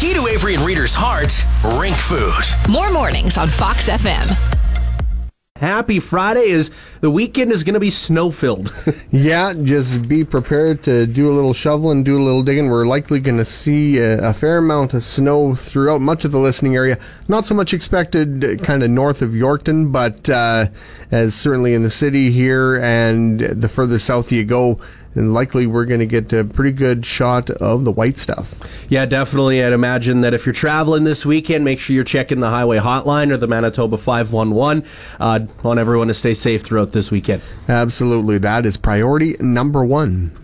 Key to Avery and Reader's heart rink food. More mornings on Fox FM. Happy Friday is the weekend is going to be snow filled. yeah, just be prepared to do a little shoveling, do a little digging. We're likely going to see a, a, fair amount of snow throughout much of the listening area. Not so much expected kind of north of Yorkton, but uh, as certainly in the city here and the further south you go, and likely we're going to get a pretty good shot of the white stuff. Yeah, definitely. I'd imagine that if you're traveling this weekend, make sure you're checking the highway hotline or the Manitoba 511. Uh, want everyone to stay safe throughout this weekend. Absolutely. That is priority number one.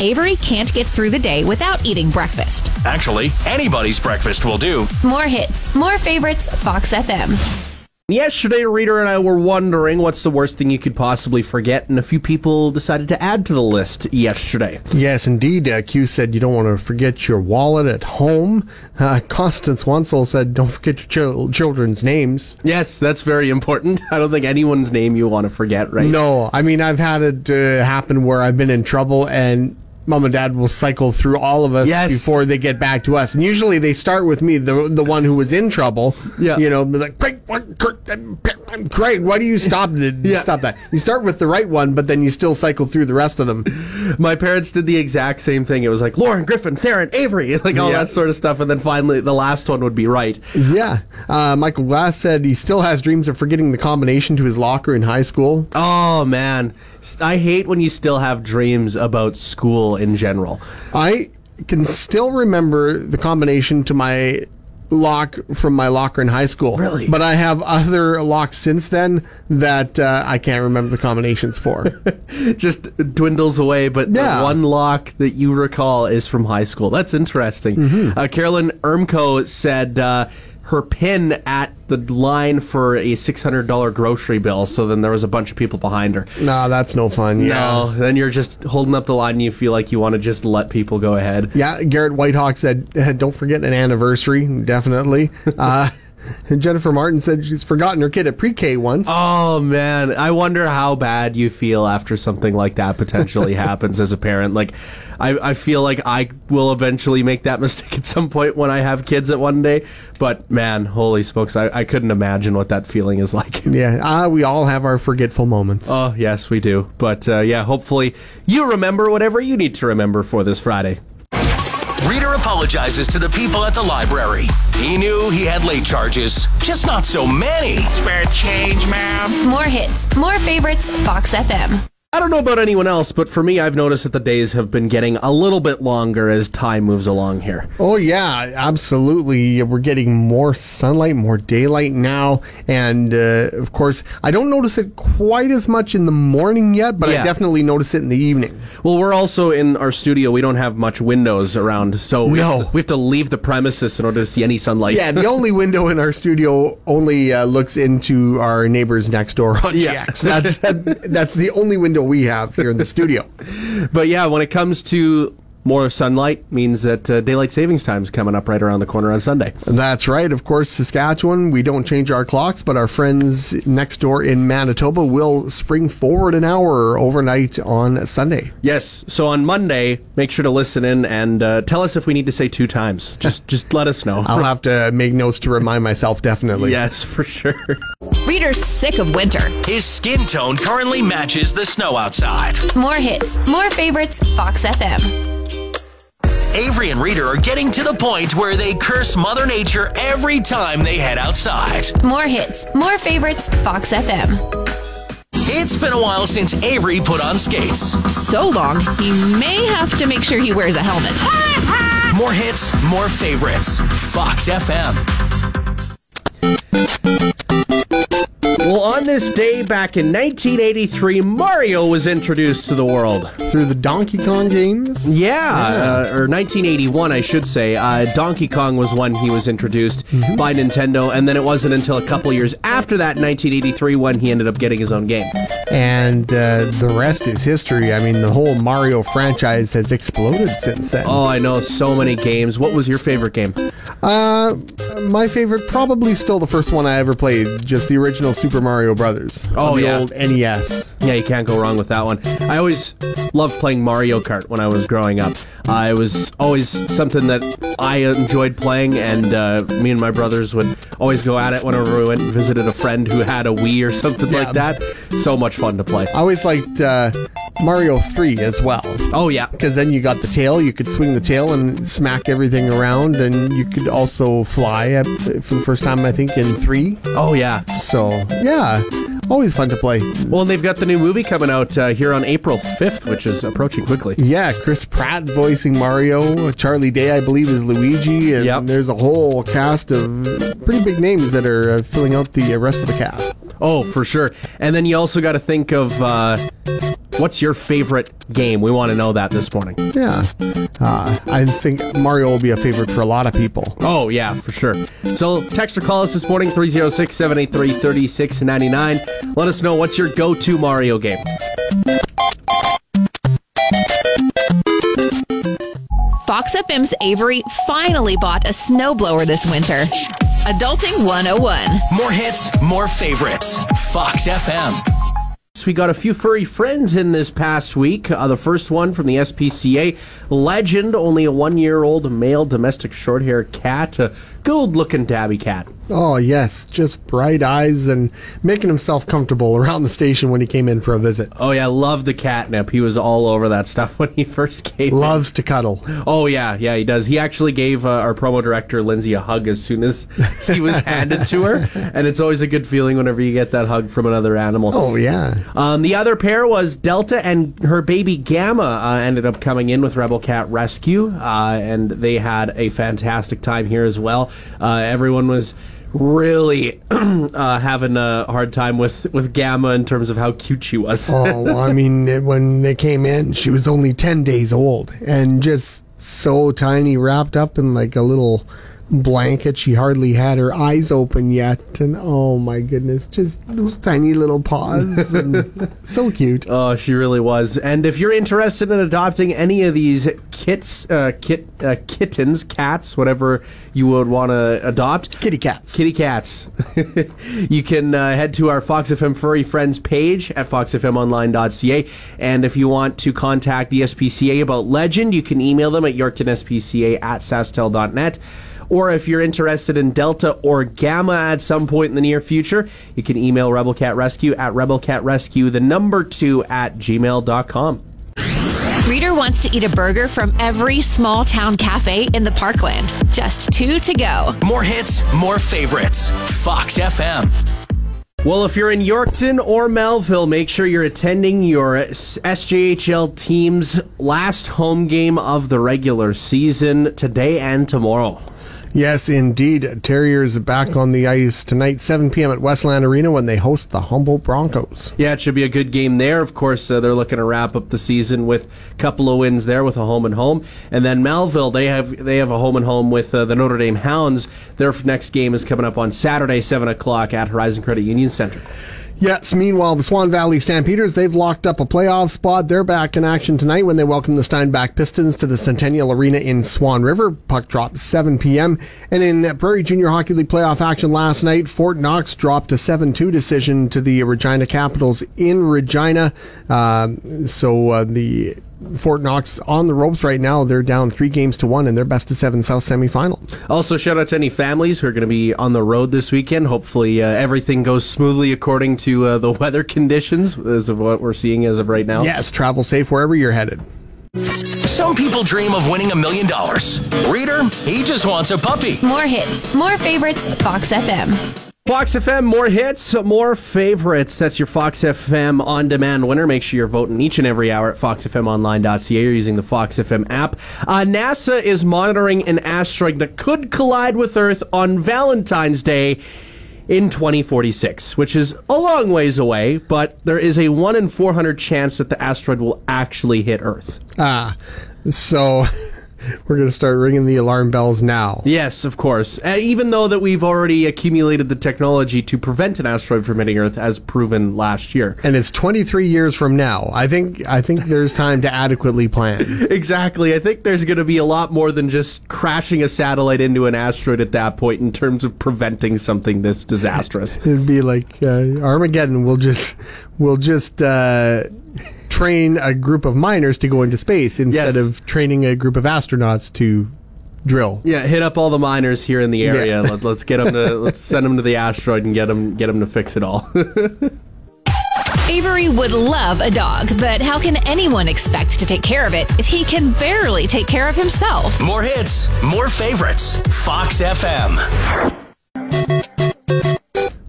Avery can't get through the day without eating breakfast. Actually, anybody's breakfast will do. More hits, more favorites, Fox FM. Yesterday, Reader and I were wondering what's the worst thing you could possibly forget, and a few people decided to add to the list yesterday. Yes, indeed. Uh, Q said you don't want to forget your wallet at home. Uh, Constance Wansel said don't forget your ch- children's names. Yes, that's very important. I don't think anyone's name you want to forget, right? No, I mean, I've had it uh, happen where I've been in trouble and mom and dad will cycle through all of us yes. before they get back to us. And usually they start with me, the the one who was in trouble. Yeah. You know, like, Craig, Craig, why do you stop yeah. stop that? You start with the right one, but then you still cycle through the rest of them. My parents did the exact same thing. It was like Lauren, Griffin, Theron, Avery, like all yeah. that sort of stuff. And then finally the last one would be right. Yeah. Uh, Michael Glass said he still has dreams of forgetting the combination to his locker in high school. Oh, man. I hate when you still have dreams about school in general. I can still remember the combination to my lock from my locker in high school. Really? But I have other locks since then that uh, I can't remember the combinations for. Just dwindles away, but yeah. the one lock that you recall is from high school. That's interesting. Mm-hmm. Uh, Carolyn Ermco said. Uh, her pin at the line for a $600 grocery bill. So then there was a bunch of people behind her. No, that's no fun. Yeah. No, then you're just holding up the line and you feel like you want to just let people go ahead. Yeah, Garrett Whitehawk said, don't forget an anniversary. Definitely. Uh, and Jennifer Martin said she's forgotten her kid at pre-K once. Oh man, I wonder how bad you feel after something like that potentially happens as a parent. Like, I, I feel like I will eventually make that mistake at some point when I have kids at one day. But man, holy smokes, I, I couldn't imagine what that feeling is like. Yeah, uh, we all have our forgetful moments. Oh yes, we do. But uh, yeah, hopefully you remember whatever you need to remember for this Friday. Reader apologizes to the people at the library. He knew he had late charges, just not so many. Spare change, ma'am. More hits, more favorites, Fox FM. I don't know about anyone else, but for me, I've noticed that the days have been getting a little bit longer as time moves along here. Oh, yeah, absolutely. We're getting more sunlight, more daylight now. And uh, of course, I don't notice it quite as much in the morning yet, but yeah. I definitely notice it in the evening. Well, we're also in our studio. We don't have much windows around, so we, no. have, to, we have to leave the premises in order to see any sunlight. Yeah, the only window in our studio only uh, looks into our neighbors next door on yeah. That's, that, that's the only window we have here in the studio. But yeah, when it comes to more sunlight means that uh, daylight savings time is coming up right around the corner on Sunday. That's right. Of course, Saskatchewan, we don't change our clocks, but our friends next door in Manitoba will spring forward an hour overnight on Sunday. Yes. So on Monday, make sure to listen in and uh, tell us if we need to say two times. Just just let us know. I'll have to make notes to remind myself, definitely. yes, for sure. Reader's sick of winter. His skin tone currently matches the snow outside. More hits, more favorites, Fox FM. Avery and Reader are getting to the point where they curse Mother Nature every time they head outside. More hits, more favorites, Fox FM. It's been a while since Avery put on skates. So long, he may have to make sure he wears a helmet. more hits, more favorites. Fox FM. Well, on this day back in 1983, Mario was introduced to the world. Through the Donkey Kong games? Yeah, Uh, or 1981, I should say. Uh, Donkey Kong was when he was introduced by Nintendo, and then it wasn't until a couple years after that, 1983, when he ended up getting his own game. And uh, the rest is history. I mean, the whole Mario franchise has exploded since then. Oh, I know so many games. What was your favorite game? Uh, my favorite, probably still the first one I ever played, just the original Super Mario Brothers. Oh, on the yeah. old NES. Yeah, you can't go wrong with that one. I always loved playing Mario Kart when I was growing up. Uh, it was always something that I enjoyed playing, and uh, me and my brothers would always go at it whenever we went and visited a friend who had a Wii or something like that. So much fun to play. I always liked uh, Mario 3 as well. Oh, yeah. Because then you got the tail, you could swing the tail and smack everything around, and you could also fly for the first time, I think, in 3. Oh, yeah. So, yeah, always fun to play. Well, and they've got the new movie coming out uh, here on April 5th, which is approaching quickly. Yeah, Chris Pratt voicing Mario. Charlie Day, I believe, is Luigi. And Yep. there's a whole cast of pretty big names that are uh, filling out the uh, rest of the cast. Oh, for sure. And then you also got to think of uh, what's your favorite game? We want to know that this morning. Yeah. Uh, I think Mario will be a favorite for a lot of people. Oh, yeah, for sure. So text or call us this morning, 306 783 3699. Let us know what's your go to Mario game. Fox FM's Avery finally bought a snowblower this winter. Adulting 101. More hits, more favorites. Fox FM. We got a few furry friends in this past week. Uh, the first one from the SPCA, Legend, only a one year old male domestic short hair cat, a good looking tabby cat. Oh, yes. Just bright eyes and making himself comfortable around the station when he came in for a visit. Oh, yeah, love the catnip. He was all over that stuff when he first came. in. Loves to cuddle. Oh yeah, yeah, he does. He actually gave uh, our promo director Lindsay a hug as soon as he was handed to her, and it's always a good feeling whenever you get that hug from another animal. Oh, yeah. Um, the other pair was Delta and her baby Gamma uh, ended up coming in with Rebel Cat Rescue, uh, and they had a fantastic time here as well. Uh, everyone was really uh, having a hard time with, with Gamma in terms of how cute she was. Oh, I mean, when they came in, she was only 10 days old and just so tiny, wrapped up in like a little blanket. She hardly had her eyes open yet. And oh my goodness, just those tiny little paws. And so cute. Oh, she really was. And if you're interested in adopting any of these kits, uh, kit, uh, kittens, cats, whatever you would want to adopt, Kitty cats. kitty cats, you can uh, head to our Fox FM Furry Friends page at foxfmonline.ca. And if you want to contact the SPCA about Legend, you can email them at yorktonspca at sasktel.net. Or if you're interested in Delta or Gamma at some point in the near future, you can email Rebel Cat Rescue at rebelcatrescue, the number two at gmail.com. Reader wants to eat a burger from every small town cafe in the parkland. Just two to go. More hits, more favorites. Fox FM. Well, if you're in Yorkton or Melville, make sure you're attending your SJHL team's last home game of the regular season today and tomorrow. Yes, indeed. Terriers back on the ice tonight, 7 p.m. at Westland Arena when they host the Humboldt Broncos. Yeah, it should be a good game there. Of course, uh, they're looking to wrap up the season with a couple of wins there with a home and home, and then Melville they have they have a home and home with uh, the Notre Dame Hounds. Their next game is coming up on Saturday, seven o'clock at Horizon Credit Union Center. Yes, meanwhile, the Swan Valley Stampeders, they've locked up a playoff spot. They're back in action tonight when they welcome the Steinbach Pistons to the Centennial Arena in Swan River. Puck drop 7 p.m. And in Prairie Junior Hockey League playoff action last night, Fort Knox dropped a 7-2 decision to the Regina Capitals in Regina. Um so uh, the Fort Knox on the ropes right now. They're down three games to one in their best of seven South semifinal. Also, shout out to any families who are going to be on the road this weekend. Hopefully, uh, everything goes smoothly according to uh, the weather conditions, as of what we're seeing as of right now. Yes, travel safe wherever you're headed. Some people dream of winning a million dollars. Reader, he just wants a puppy. More hits, more favorites, Fox FM. Fox FM, more hits, more favorites. That's your Fox FM on demand winner. Make sure you're voting each and every hour at foxfmonline.ca or using the Fox FM app. Uh, NASA is monitoring an asteroid that could collide with Earth on Valentine's Day in 2046, which is a long ways away, but there is a 1 in 400 chance that the asteroid will actually hit Earth. Ah, so we're going to start ringing the alarm bells now. Yes, of course. Uh, even though that we've already accumulated the technology to prevent an asteroid from hitting Earth, as proven last year. And it's 23 years from now. I think I think there's time to adequately plan. Exactly. I think there's going to be a lot more than just crashing a satellite into an asteroid at that point in terms of preventing something this disastrous. It'd be like uh, Armageddon. We'll just we'll just uh, train a group of miners to go into space instead Yes. of training a group of astronauts to drill. Yeah, hit up all the miners here in the area. Let, let's get them to let's send them to the asteroid and get them get them to fix it all. Avery would love a dog, but how can anyone expect to take care of it if he can barely take care of himself? More hits, more favorites. Fox FM.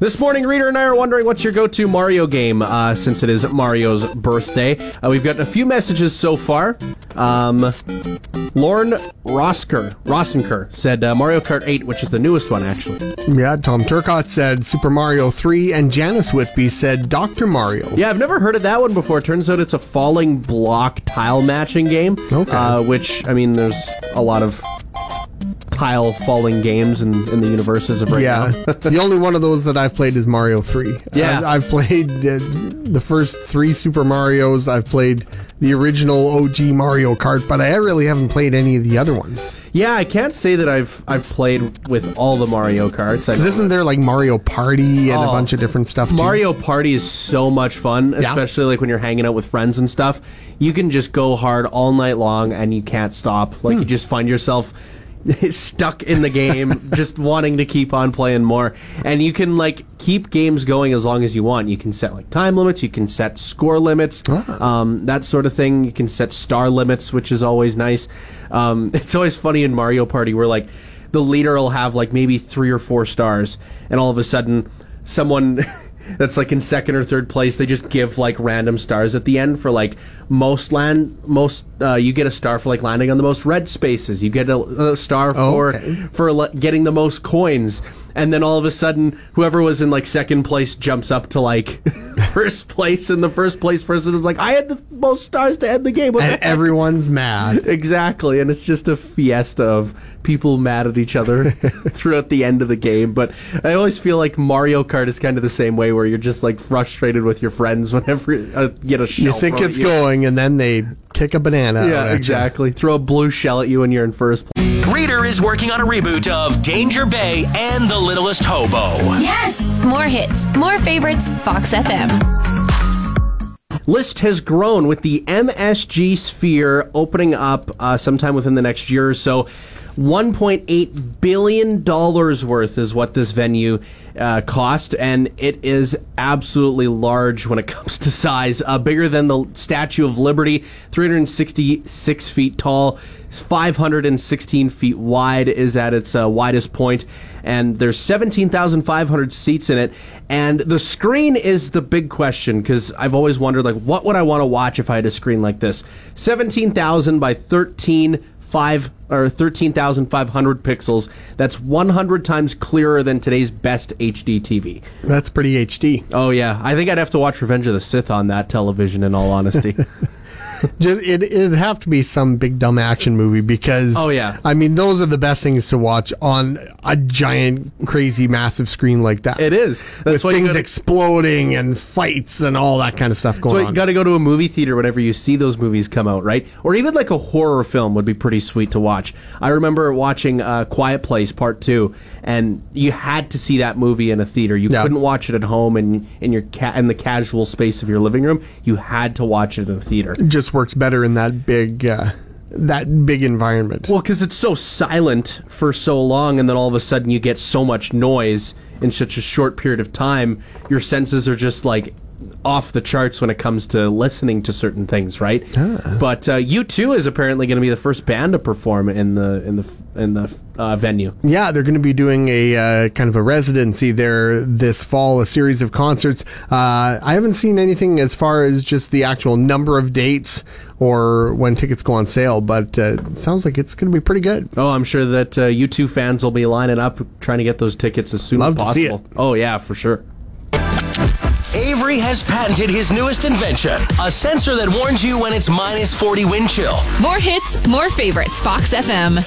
This morning, Reader and I are wondering what's your go-to Mario game uh, since it is Mario's birthday. Uh, we've got a few messages so far. Um, Lauren Rosker, Rosenker said uh, Mario Kart 8, which is the newest one, actually. Yeah, Tom Turcott said Super Mario 3, and Janice Whitby said Dr. Mario. Yeah, I've never heard of that one before. Turns out it's a falling block tile matching game. Okay. Uh, which, I mean, there's a lot of tile falling games in, in the universes of right Yeah, now. the only one of those that I've played is Mario 3. Yeah. I, I've played uh, the first three Super Marios. I've played the original OG Mario Kart, but I really haven't played any of the other ones. yeah, I can't say that I've I've played with all the Mario Karts. Isn't there like Mario Party and a Oh, bunch of different stuff? too? Mario Party is so much fun, especially like when you're hanging out with friends and stuff. You can just go hard all night long and you can't stop. Like you just find yourself stuck in the game, just wanting to keep on playing more. And you can like keep games going as long as you want. You can set like time limits, you can set score limits, um, that sort of thing. You can set star limits, which is always nice. Um, it's always funny in Mario Party where like the leader will have like maybe three or four stars, and all of a sudden someone that's like in second or third place they just give like random stars at the end for like most land most uh, you get a star for like landing on the most red spaces you get a, a star Oh, for okay. for le- getting the most coins and then all of a sudden whoever was in like second place jumps up to like first place and the first place person is like i had the most stars to end the game What and heck?" everyone's mad. Exactly, and it's just a fiesta of people mad at each other throughout the end of the game. But I always feel like Mario Kart is kind of the same way, where you're just like frustrated with your friends whenever uh, you get a shell. You think it's you. going, and then they kick a banana. Yeah, exactly. Throw a blue shell at you and you're in first place. Reader is working on a reboot of Danger Bay and The Littlest Hobo. Yes! More hits, more favorites, Fox FM. List has grown with the MSG Sphere opening up uh, sometime within the next year or so. $1.8 billion worth is what this venue uh, cost, and it is absolutely large when it comes to size. Uh, bigger than the Statue of Liberty, 366 feet tall, 516 feet wide is at its uh, widest point, and there's 17,500 seats in it. And the screen is the big question because I've always wondered, like, what would I want to watch if I had a screen like this? 17,000 by 13 five or 13,500 pixels. That's 100 times clearer than today's best HD TV. That's pretty HD. Oh yeah, I think I'd have to watch Revenge of the Sith on that television. In all honesty, Just it, it'd have to be some big dumb action movie because Oh, yeah. I mean those are the best things to watch on a giant, crazy, massive screen like that. it is. That's with why you things gotta- exploding and fights and all that kind of stuff going on. So going you on. got to go to a movie theater whenever you see those movies come out, right? Or even like a horror film would be pretty sweet to watch. I remember watching uh, Quiet Place Part Two, and you had to see that movie in a theater. You Yeah. couldn't watch it at home in in your ca- in the casual space of your living room. You had to watch it in a theater. It works better in that big, uh, that big environment. Well, because it's so silent for so long, and then all of a sudden you get so much noise in such a short period of time, your senses are just like off the charts when it comes to listening to certain things, right? But uh, U2 is apparently going to be the first band to perform in the in the in the uh, venue. Yeah, they're going to be doing a uh, kind of a residency there this fall, a series of concerts. Uh, I haven't seen anything as far as just the actual number of dates or when tickets go on sale, but uh, it sounds like it's going to be pretty good. Oh, I'm sure that uh, U2 fans will be lining up trying to get those tickets as soon Love as possible. Oh yeah, for sure. Avery has patented his newest invention a sensor that warns you when it's minus 40 wind chill. More hits, more favorites. Fox FM.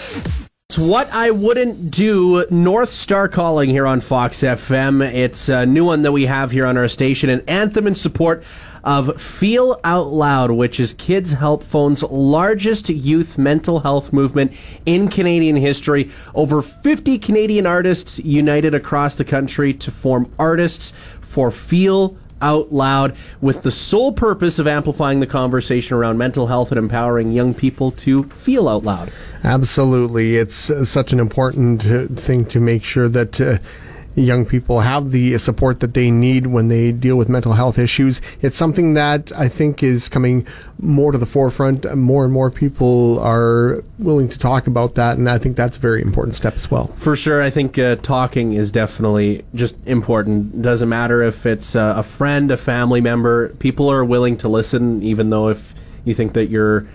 It's what I wouldn't do. North Star calling here on Fox FM. It's a new one that we have here on our station, an anthem in support of Feel Out Loud, which is Kids Help Phone's largest youth mental health movement in Canadian history. Over 50 Canadian artists united across the country to form Artists for Feel out loud with the sole purpose of amplifying the conversation around mental health and empowering young people to feel out loud. Absolutely. It's uh, such an important uh, thing to make sure that uh, young people have the support that they need when they deal with mental health issues. It's something that I think is coming more to the forefront. More and more people are willing to talk about that, and I think that's a very important step as well. For sure, I think uh, talking is definitely just important. Doesn't matter if it's uh, a friend, a family member. People are willing to listen, even though if you think that you're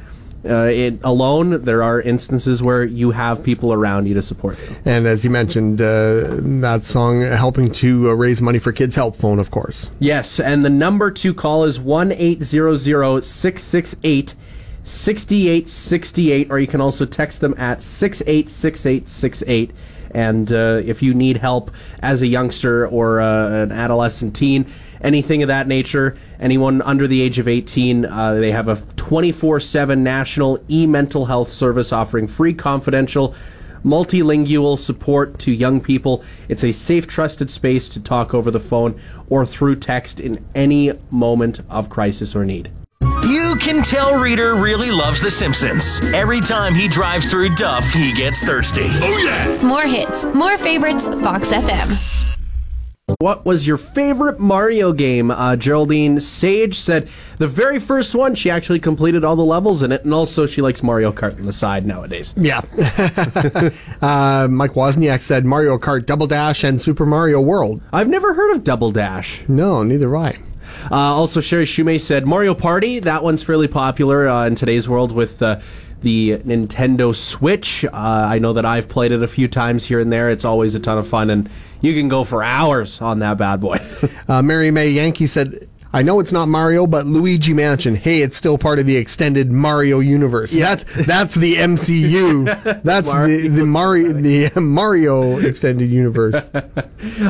uh, it, alone, there are instances where you have people around you to support you. And as you mentioned, uh, that song helping to uh, raise money for Kids Help Phone, of course. Yes, and the number to call is one eight zero zero six six eight. 6868 or you can also text them at 686868 and uh, if you need help as a youngster or uh, an adolescent teen anything of that nature anyone under the age of 18 uh, they have a 24-7 national e-mental health service offering free confidential multilingual support to young people it's a safe trusted space to talk over the phone or through text in any moment of crisis or need You can tell Reader really loves The Simpsons. Every time he drives through Duff, he gets thirsty. Oh, yeah! More hits, more favorites. Fox FM. What was your favorite Mario game? Uh, Geraldine Sage said the very first one. She actually completed all the levels in it, and also she likes Mario Kart on the side nowadays. Yeah. uh, Mike Wozniak said Mario Kart Double Dash and Super Mario World. I've never heard of Double Dash. No, neither have I. Uh, also, Sherry Shumay said Mario Party. That one's fairly popular uh, in today's world with uh, the Nintendo Switch. Uh, I know that I've played it a few times here and there. It's always a ton of fun, and you can go for hours on that bad boy. Uh, Mary May Yankee said, I know it's not Mario, but Luigi Mansion. Hey, it's still part of the extended Mario universe. That's that's the MCU. That's the, the Mario the Mario extended universe.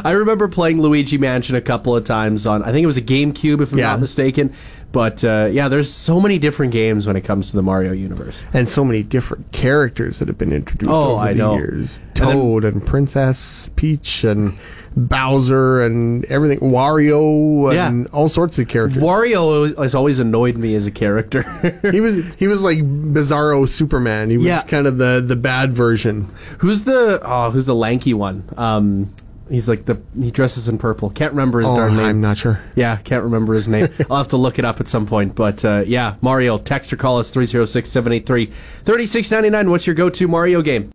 I remember playing Luigi Mansion a couple of times on, I think it was a GameCube, if I'm Yeah. not mistaken. But uh, yeah, there's so many different games when it comes to the Mario universe. And so many different characters that have been introduced Oh, over I the know. years. Toad and, Princess Peach and Bowser and everything. Wario and Yeah. all sorts of characters. Wario has always annoyed me as a character. he was he was like Bizarro Superman. He was Yeah. kind of the the bad version. who's the oh, who's the lanky one? Um, he's like the he dresses in purple. Can't remember his Oh, darn name. I'm not sure. Yeah, can't remember his name. I'll have to look it up at some point. But uh, yeah, Mario, text or call us 306 783 3699. What's your go to Mario game?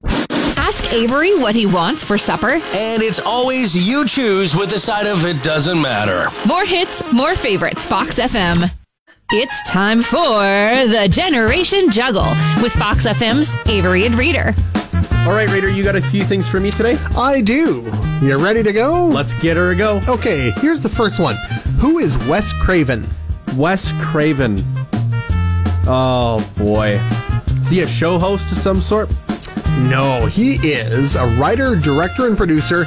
Ask Avery what he wants for supper. And it's always you choose with the side of it doesn't matter. More hits, more favorites. Fox FM. It's time for the Generation Juggle with Fox FM's Avery and Reader. All right, Raider, you got a few things for me today? I do. You ready to go? Let's get her a go. Okay, here's the first one. Who is Wes Craven? Wes Craven. Oh boy. Is he a show host of some sort? No, he is a writer, director, and producer,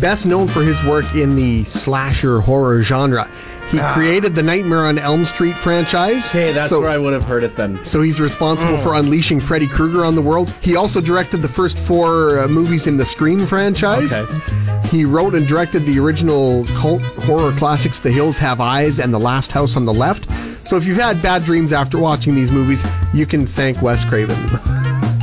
best known for his work in the slasher horror genre. He created the Nightmare on Elm Street franchise. Hey, that's so, where I would have heard it then. So he's responsible for unleashing Freddy Krueger on the world. He also directed the first four uh, movies in the Scream franchise. Okay. He wrote and directed the original cult horror classics The Hills Have Eyes and The Last House on the Left. So if you've had bad dreams after watching these movies, you can thank Wes Craven.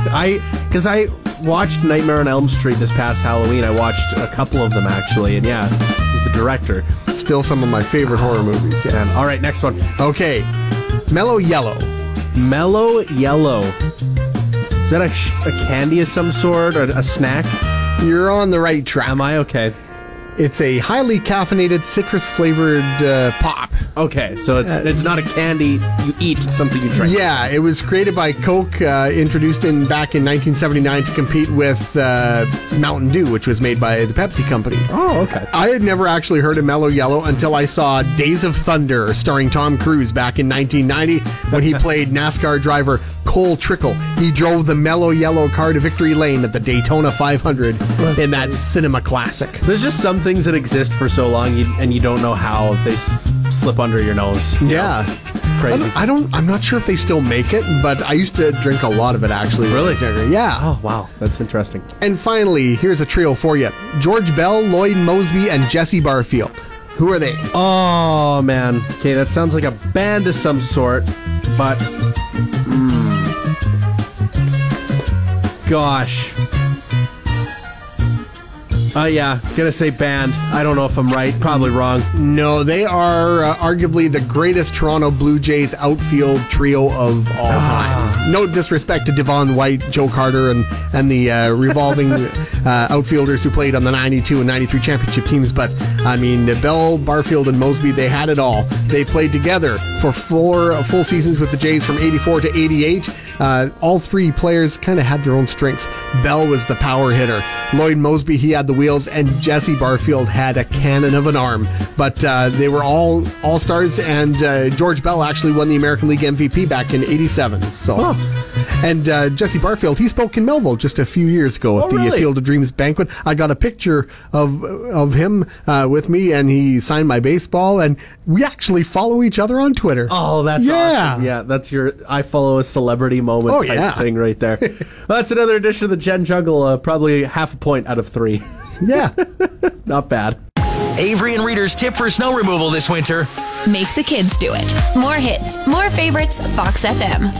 I because I watched Nightmare on Elm Street this past Halloween. I watched a couple of them actually, and yeah, he's the director. Still some of my favorite horror movies. Yes. And, all right, next one. Okay. Mellow Yellow. Mellow Yellow. Is that a, sh- a candy of some sort or a snack? You're on the right track. Am I okay? It's a highly caffeinated, citrus flavored uh, pop. Okay, so it's it's not a candy you eat, it's something you drink. Yeah, it was created by Coke, uh, introduced in back in 1979 to compete with uh, Mountain Dew, which was made by the Pepsi company. Oh, okay. I had never actually heard of Mellow Yellow until I saw Days of Thunder starring Tom Cruise back in 1990 when he played NASCAR driver Cole Trickle. He drove the Mellow Yellow car to victory lane at the Daytona 500 in that cinema classic. There's just some things that exist for so long you, and you don't know how they s- slip under your nose. you know? Yeah. I Crazy. don't, I don't. I'm not sure if they still make it, but I used to drink a lot of it actually. Really? Yeah. Oh, wow. That's interesting. And finally, here's a trio for you: George Bell, Lloyd Moseby, and Jesse Barfield. Who are they? Oh, man. Okay, that sounds like a band of some sort, but. mm. Gosh. Uh, yeah, gonna say band. I don't know if I'm right. Probably wrong. No, they are uh, arguably the greatest Toronto Blue Jays outfield trio of all time. No disrespect to Devon White, Joe Carter, and and the uh, revolving uh, outfielders who played on the '92 and '93 championship teams, but I mean, Bell, Barfield, and Moseby, they had it all. They played together for four full seasons with the Jays from '84 to '88. Uh, all three players kind of had their own strengths. Bell was the power hitter. Lloyd Moseby, he had the wheels, and Jesse Barfield had a cannon of an arm. But uh, they were all all stars, and uh, George Bell actually won the American League MVP back in '87. So, and uh, Jesse Barfield, he spoke in Melville just a few years ago at Oh, the really? Field of Dreams banquet. I got a picture of of him uh, with me, and he signed my baseball, and we actually follow each other on Twitter. Oh, that's Yeah. awesome. Yeah, that's your I follow a celebrity moment Oh, type yeah. thing right there. well, that's another edition of the Gen Juggle. Uh, probably half a point out of three. yeah. Not bad. Avery and Reader's tip for snow removal this winter. Make the kids do it. More hits, more favorites, Fox FM.